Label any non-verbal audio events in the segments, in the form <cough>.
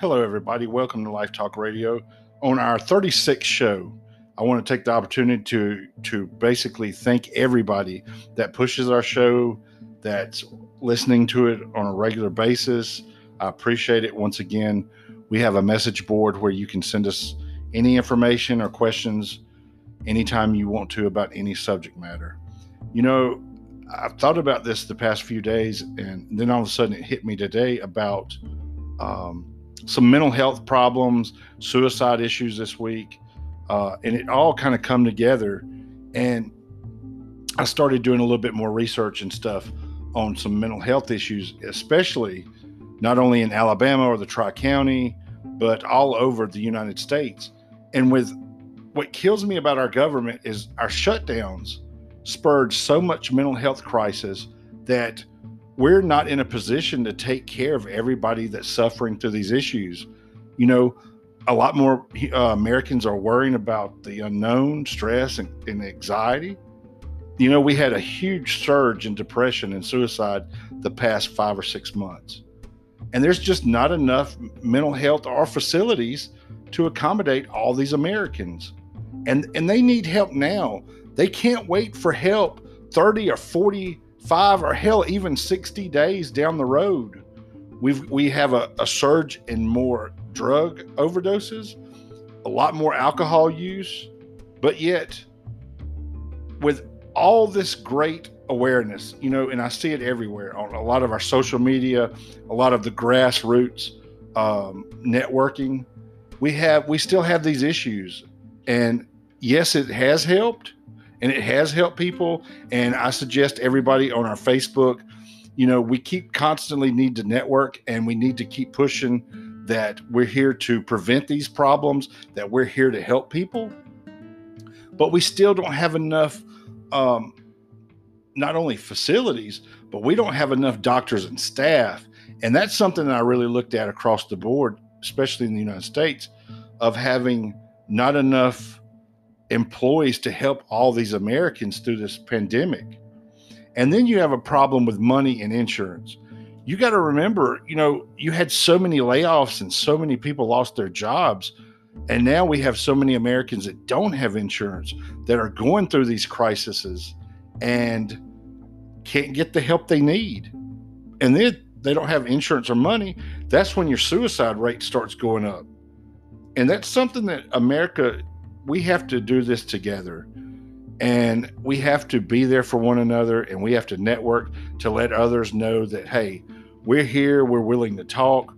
Hello, everybody. Welcome to Life Talk Radio. On our 36th show, I want to take the opportunity to to basically thank everybody that pushes our show, that's listening to it on a regular basis. I appreciate it. Once again, we have a message board where you can send us any information or questions anytime you want to about any subject matter. You know, I've thought about this the past few days, and then all of a sudden it hit me today about um, some mental health problems, suicide issues this week, uh, and it all kind of come together. And I started doing a little bit more research and stuff on some mental health issues, especially not only in Alabama or the Tri County, but all over the United States. And with what kills me about our government is our shutdowns spurred so much mental health crisis that we're not in a position to take care of everybody that's suffering through these issues. You know, a lot more uh, Americans are worrying about the unknown, stress, and, and anxiety. You know, we had a huge surge in depression and suicide the past five or six months. And there's just not enough mental health or facilities to accommodate all these Americans. And and they need help now. They can't wait for help 30 or 40 five or hell even 60 days down the road we've we have a, a surge in more drug overdoses a lot more alcohol use but yet with all this great awareness you know and i see it everywhere on a lot of our social media a lot of the grassroots um, networking we have we still have these issues. And yes it has helped and it has helped people. And I suggest everybody on our Facebook, you know, we keep constantly need to network and we need to keep pushing that we're here to prevent these problems, that we're here to help people. But we still don't have enough, um, not only facilities, but we don't have enough doctors and staff. And that's something that I really looked at across the board, especially in the United States, of having not enough employees to help all these Americans through this pandemic. And then you have a problem with money and insurance. You got to remember, you know, you had so many layoffs and so many people lost their jobs. And now we have so many Americans that don't have insurance that are going through these crises and can't get the help they need. And then they don't have insurance or money. That's when your suicide rate starts going up. And that's something that America we have to do this together. And we have to be there for one another and we have to network to let others know that hey we're here we're willing to talk.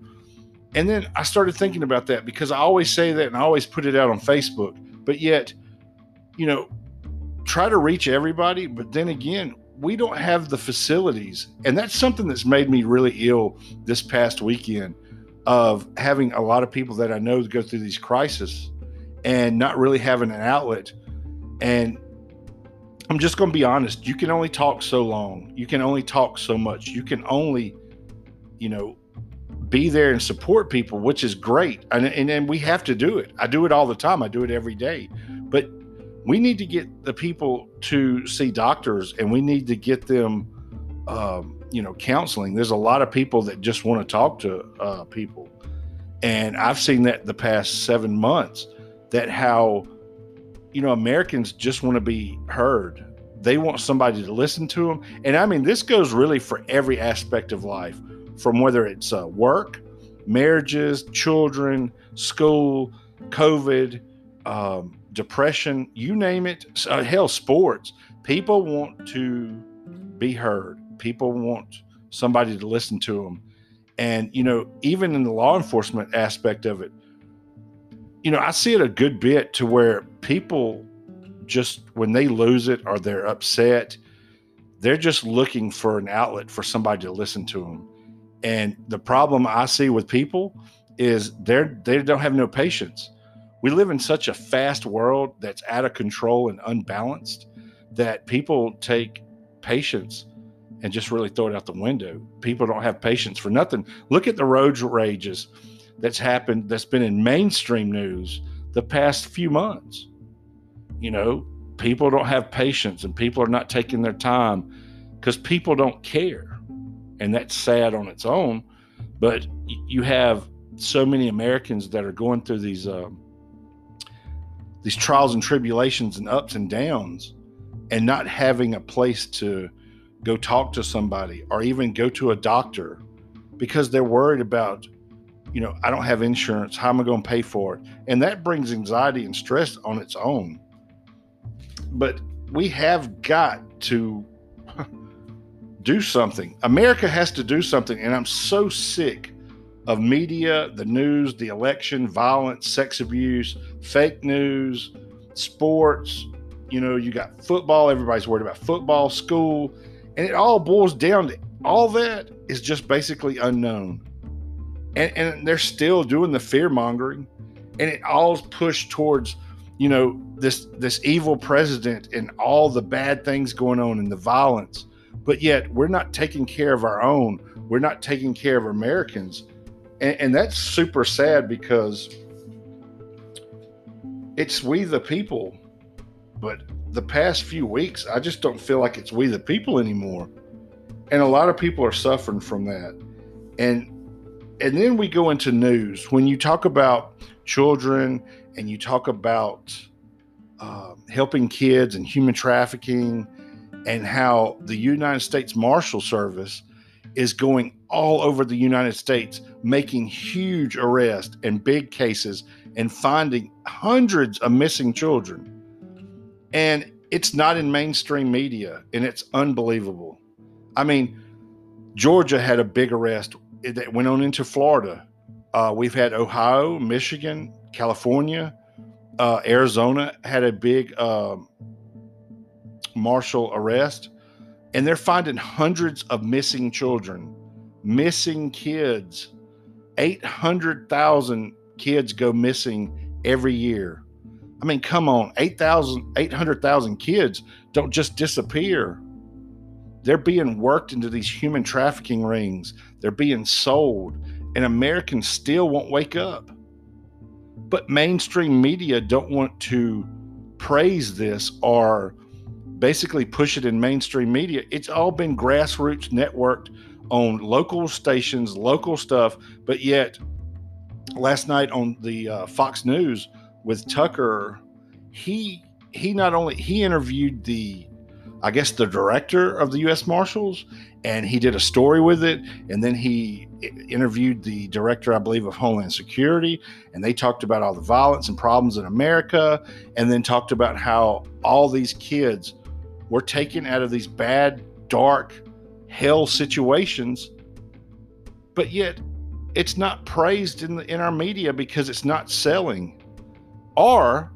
And then i started thinking about that because i always say that and i always put it out on facebook. But yet you know try to reach everybody but then again we don't have the facilities. And that's something that's made me really ill this past weekend of having a lot of people that i know go through these crises and not really having an outlet. And I'm just going to be honest, you can only talk so long. You can only talk so much. You can only, you know, be there and support people, which is great. And, and then we have to do it. I do it all the time. I do it every day. But we need to get the people to see doctors and we need to get them, um, you know, counseling. There's a lot of people that just want to talk to uh, people. And I've seen that the past seven months that how you know Americans just want to be heard. They want somebody to listen to them, and I mean this goes really for every aspect of life, from whether it's uh, work, marriages, children, school, COVID, um, depression, you name it. Uh, hell, sports. People want to be heard. People want somebody to listen to them, and you know even in the law enforcement aspect of it you know, I see it a good bit to where people just when they lose it or they're upset, they're just looking for an outlet for somebody to listen to them. And the problem I see with people is they're they don't have no patience. We live in such a fast world that's out of control and unbalanced that people take patience and just really throw it out the window. People don't have patience for nothing. Look at the road rages that's happened that's been in mainstream news the past few months. You know, people don't have patience and people are not taking their time because people don't care. And that's sad on its own. But you have so many Americans that are going through these um, these trials and tribulations and ups and downs, and not having a place to go talk to somebody or even go to a doctor because they're worried about, you know, I don't have insurance. How am I going to pay for it? And that brings anxiety and stress on its own. But we have got to <laughs> do something. America has to do something. And I'm so sick of media, the news, the election, violence, sex abuse, fake news, sports. You know, you got football, everybody's worried about football, school, and it all boils down to all that is just basically unknown. And, and they're still doing the fear mongering, and it all pushed towards, you know, this this evil president and all the bad things going on and the violence. But yet we're not taking care of our own. We're not taking care of Americans. And, and that's super sad because it's we the people. But the past few weeks i just don't feel like it's we the people anymore. And a lot of people are suffering from that. And and then we go into news when you talk about children and you talk about uh, helping kids and human trafficking and how the united states marshal service is going all over the United States, making huge arrests and big cases and finding hundreds of missing children. And it's not in mainstream media, and it's unbelievable. I mean, Georgia had a big arrest that went on into Florida. Uh, we've had Ohio, Michigan, California, uh, Arizona had a big uh, marshal arrest and they're finding hundreds of missing children, missing kids. 800,000 kids go missing every year. I mean, come on, 8,000, 800,000 kids don't just disappear. They're being worked into these human trafficking rings. They're being sold, and Americans still won't wake up. But mainstream media don't want to praise this or basically push it in mainstream media. It's all been grassroots networked on local stations, local stuff. But yet, last night on the uh, Fox News with Tucker, he he not only he interviewed the I guess the director of the U.S. Marshals, and he did a story with it. And then he interviewed the director, I believe, of Homeland Security, and they talked about all the violence and problems in America, and then talked about how all these kids we're taken out of these bad, dark, hell situations, but yet it's not praised in the, in our media because it's not selling, or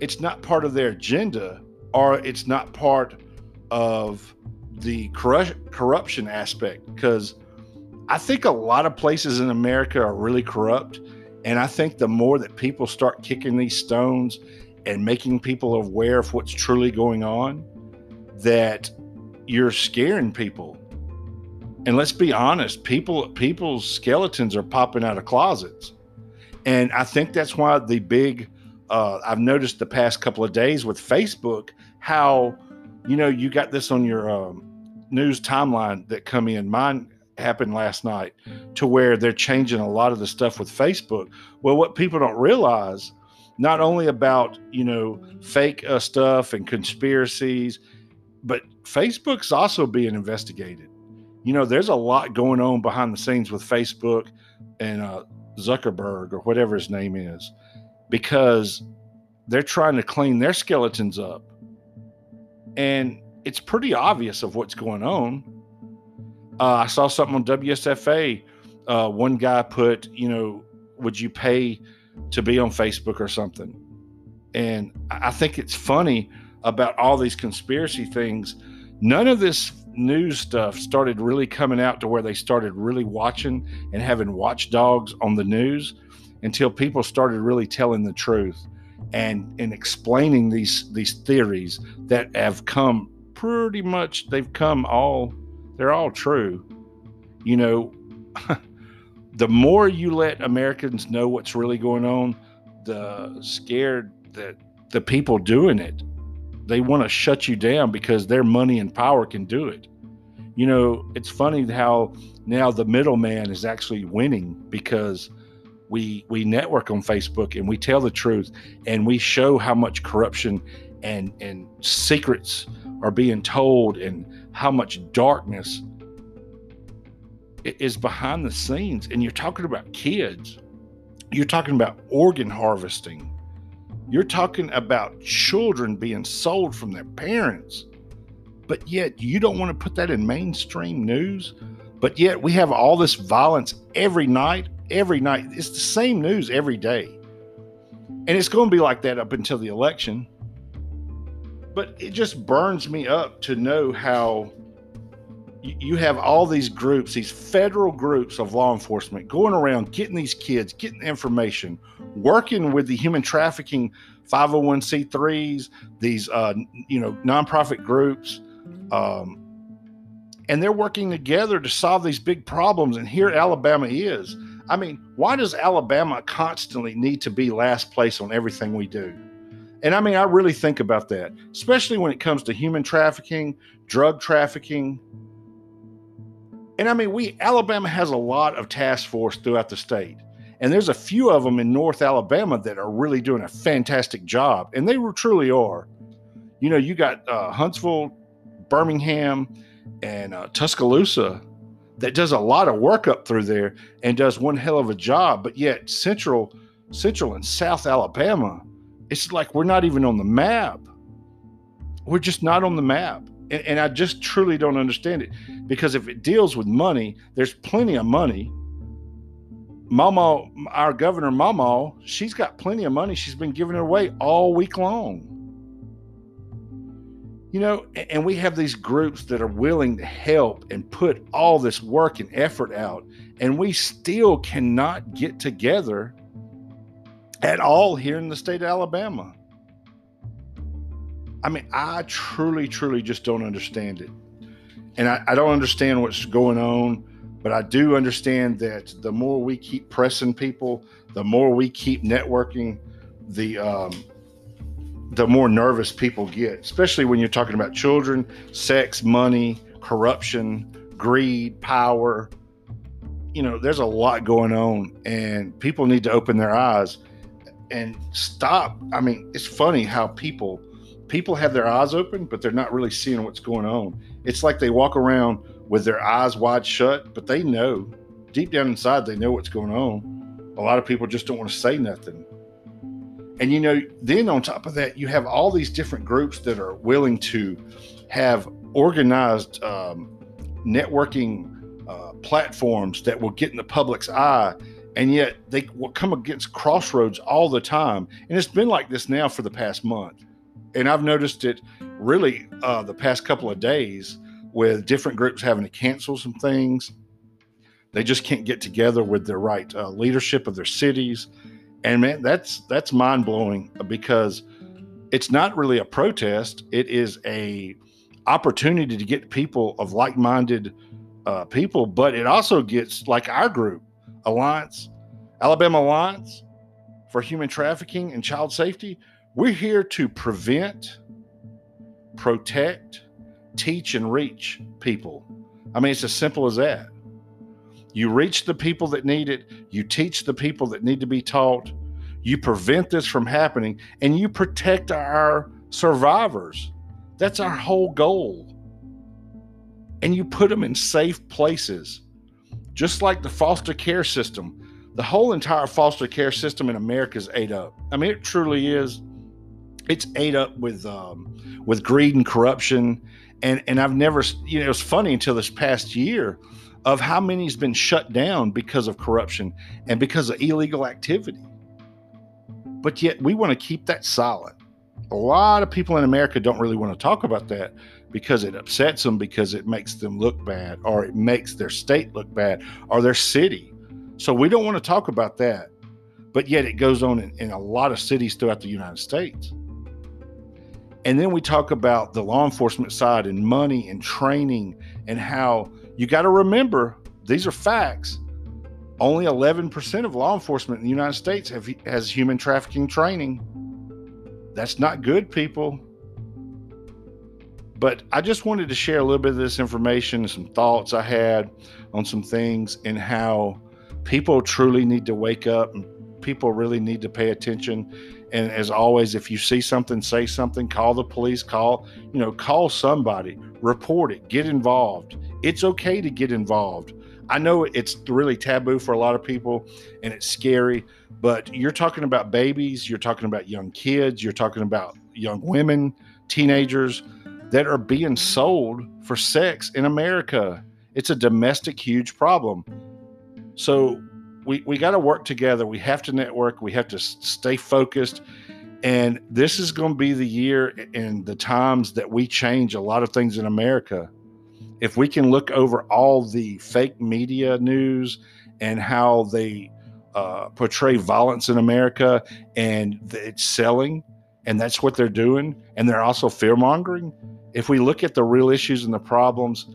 it's not part of their agenda, or it's not part of the corruption aspect. Because I think a lot of places in America are really corrupt. And I think the more that people start kicking these stones and making people aware of what's truly going on, that you're scaring people. And let's be honest, people people's skeletons are popping out of closets. And I think that's why the big uh, I've noticed the past couple of days with Facebook how you know you got this on your um, news timeline that come in. Mine happened last night to where they're changing a lot of the stuff with Facebook. Well, what people don't realize not only about you know fake uh, stuff and conspiracies but facebook's also being investigated you know there's a lot going on behind the scenes with facebook and uh, zuckerberg or whatever his name is because they're trying to clean their skeletons up and it's pretty obvious of what's going on uh, i saw something on wsfa uh, one guy put you know would you pay to be on Facebook or something. And I think it's funny about all these conspiracy things. None of this news stuff started really coming out to where they started really watching and having watchdogs on the news until people started really telling the truth and in explaining these these theories that have come pretty much they've come all they're all true. You know, <laughs> the more you let Americans know what's really going on, the scared that the people doing it, they want to shut you down because their money and power can do it. you know, it's funny how now the middleman is actually winning because we we network on Facebook and we tell the truth and we show how much corruption and and secrets are being told and how much darkness is behind the scenes. And you're talking about kids. You're talking about organ harvesting. You're talking about children being sold from their parents. But yet you don't want to put that in mainstream news but yet we have all this violence every night every night it's the same news every day and it's going to be like that up until the election but it just burns me up to know how you have all these groups, these federal groups of law enforcement going around getting these kids, getting information, working with the human trafficking 501c3s, these uh, you know nonprofit groups, um, and they're working together to solve these big problems. And here Alabama is. I mean, why does Alabama constantly need to be last place on everything we do? And I mean, I really think about that, especially when it comes to human trafficking, drug trafficking. And I mean, we Alabama has a lot of task force throughout the state. And there's a few of them in North Alabama that are really doing a fantastic job. And they truly are. You know, you got uh, Huntsville, Birmingham, and uh, Tuscaloosa that does a lot of work up through there and does one hell of a job. But yet, Central, Central and South Alabama, it's like we're not even on the map. We're just not on the map. And, and I just truly don't understand it because if it deals with money, there's plenty of money. Mama, our governor, Mama, she's got plenty of money. She's been giving it away all week long. You know, and we have these groups that are willing to help and put all this work and effort out, and we still cannot get together at all here in the state of Alabama. I mean, I truly, truly just don't understand it. And I, I, don't understand what's going on, but I do understand that the more we keep pressing people, the more we keep networking, the um, the more nervous people get, especially when you're talking about children, sex, money, corruption, greed, power. You know, there's a lot going on, and people need to open their eyes and stop. I mean, it's funny how people people have their eyes open, but they're not really seeing what's going on. It's like they walk around with their eyes wide shut, but they know deep down inside they know what's going on. A lot of people just don't want to say nothing. And you know, then on top of that, you have all these different groups that are willing to have organized um, networking uh, platforms that will get in the public's eye and yet they will come against crossroads all the time. And it's been like this now for the past month. And i've noticed it really uh, the past couple of days with different groups having to cancel some things. They just can't get together with the right uh, leadership of their cities and man that's that's mind-blowing because it's not really a protest it is a opportunity to get people of like-minded uh, people but it also gets like our group Alliance, Alabama Alliance for Human Trafficking and Child Safety, we're here to prevent, protect, teach, and reach people. I mean, it's as simple as that. You reach the people that need it, you teach the people that need to be taught, you prevent this from happening, and you protect our survivors. That's our whole goal. And you put them in safe places just like the foster care system, the whole entire foster care system in America is ate up. I mean, it truly is. It's ate up with um, with greed and corruption, and and I've never, you know, it's funny until this past year of how many's been shut down because of corruption and because of illegal activity. But yet we want to keep that silent. A lot of people in America don't really want to talk about that because it upsets them because it makes them look bad or it makes their state look bad or their city. So we don't want to talk about that. But yet it goes on in, in a lot of cities throughout the United States. And then we talk about the law enforcement side and money and training and how you got to remember these are facts. Only 11% of law enforcement in the United States have, has human trafficking training. That's not good, people But I just wanted to share a little bit of this information, some thoughts I had on some things, and how people truly need to wake up and people really need to pay attention. And as always, if you see something, say something, call the police, call, you know, call somebody, report it, get involved. It's okay to get involved. I know it's really taboo for a lot of people and it's scary, but you're talking about babies, you're talking about young kids, you're talking about young women, teenagers that are being sold for sex in America. It's a domestic huge problem. So we, we got to work together. We have to network. We have to stay focused. And this is going to be the year and the times that we change a lot of things in America. If we can look over all the fake media news and how they uh, portray violence in America and it's selling, and that's what they're doing, and they're also fear mongering. If we look at the real issues and the problems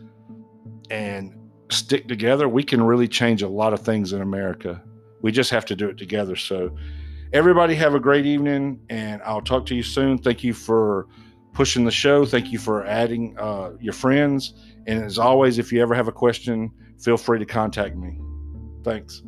and stick together, we can really change a lot of things in America. We just have to do it together. So, everybody, have a great evening, and I'll talk to you soon. Thank you for pushing the show. Thank you for adding uh, your friends. And as always, if you ever have a question, feel free to contact me. Thanks.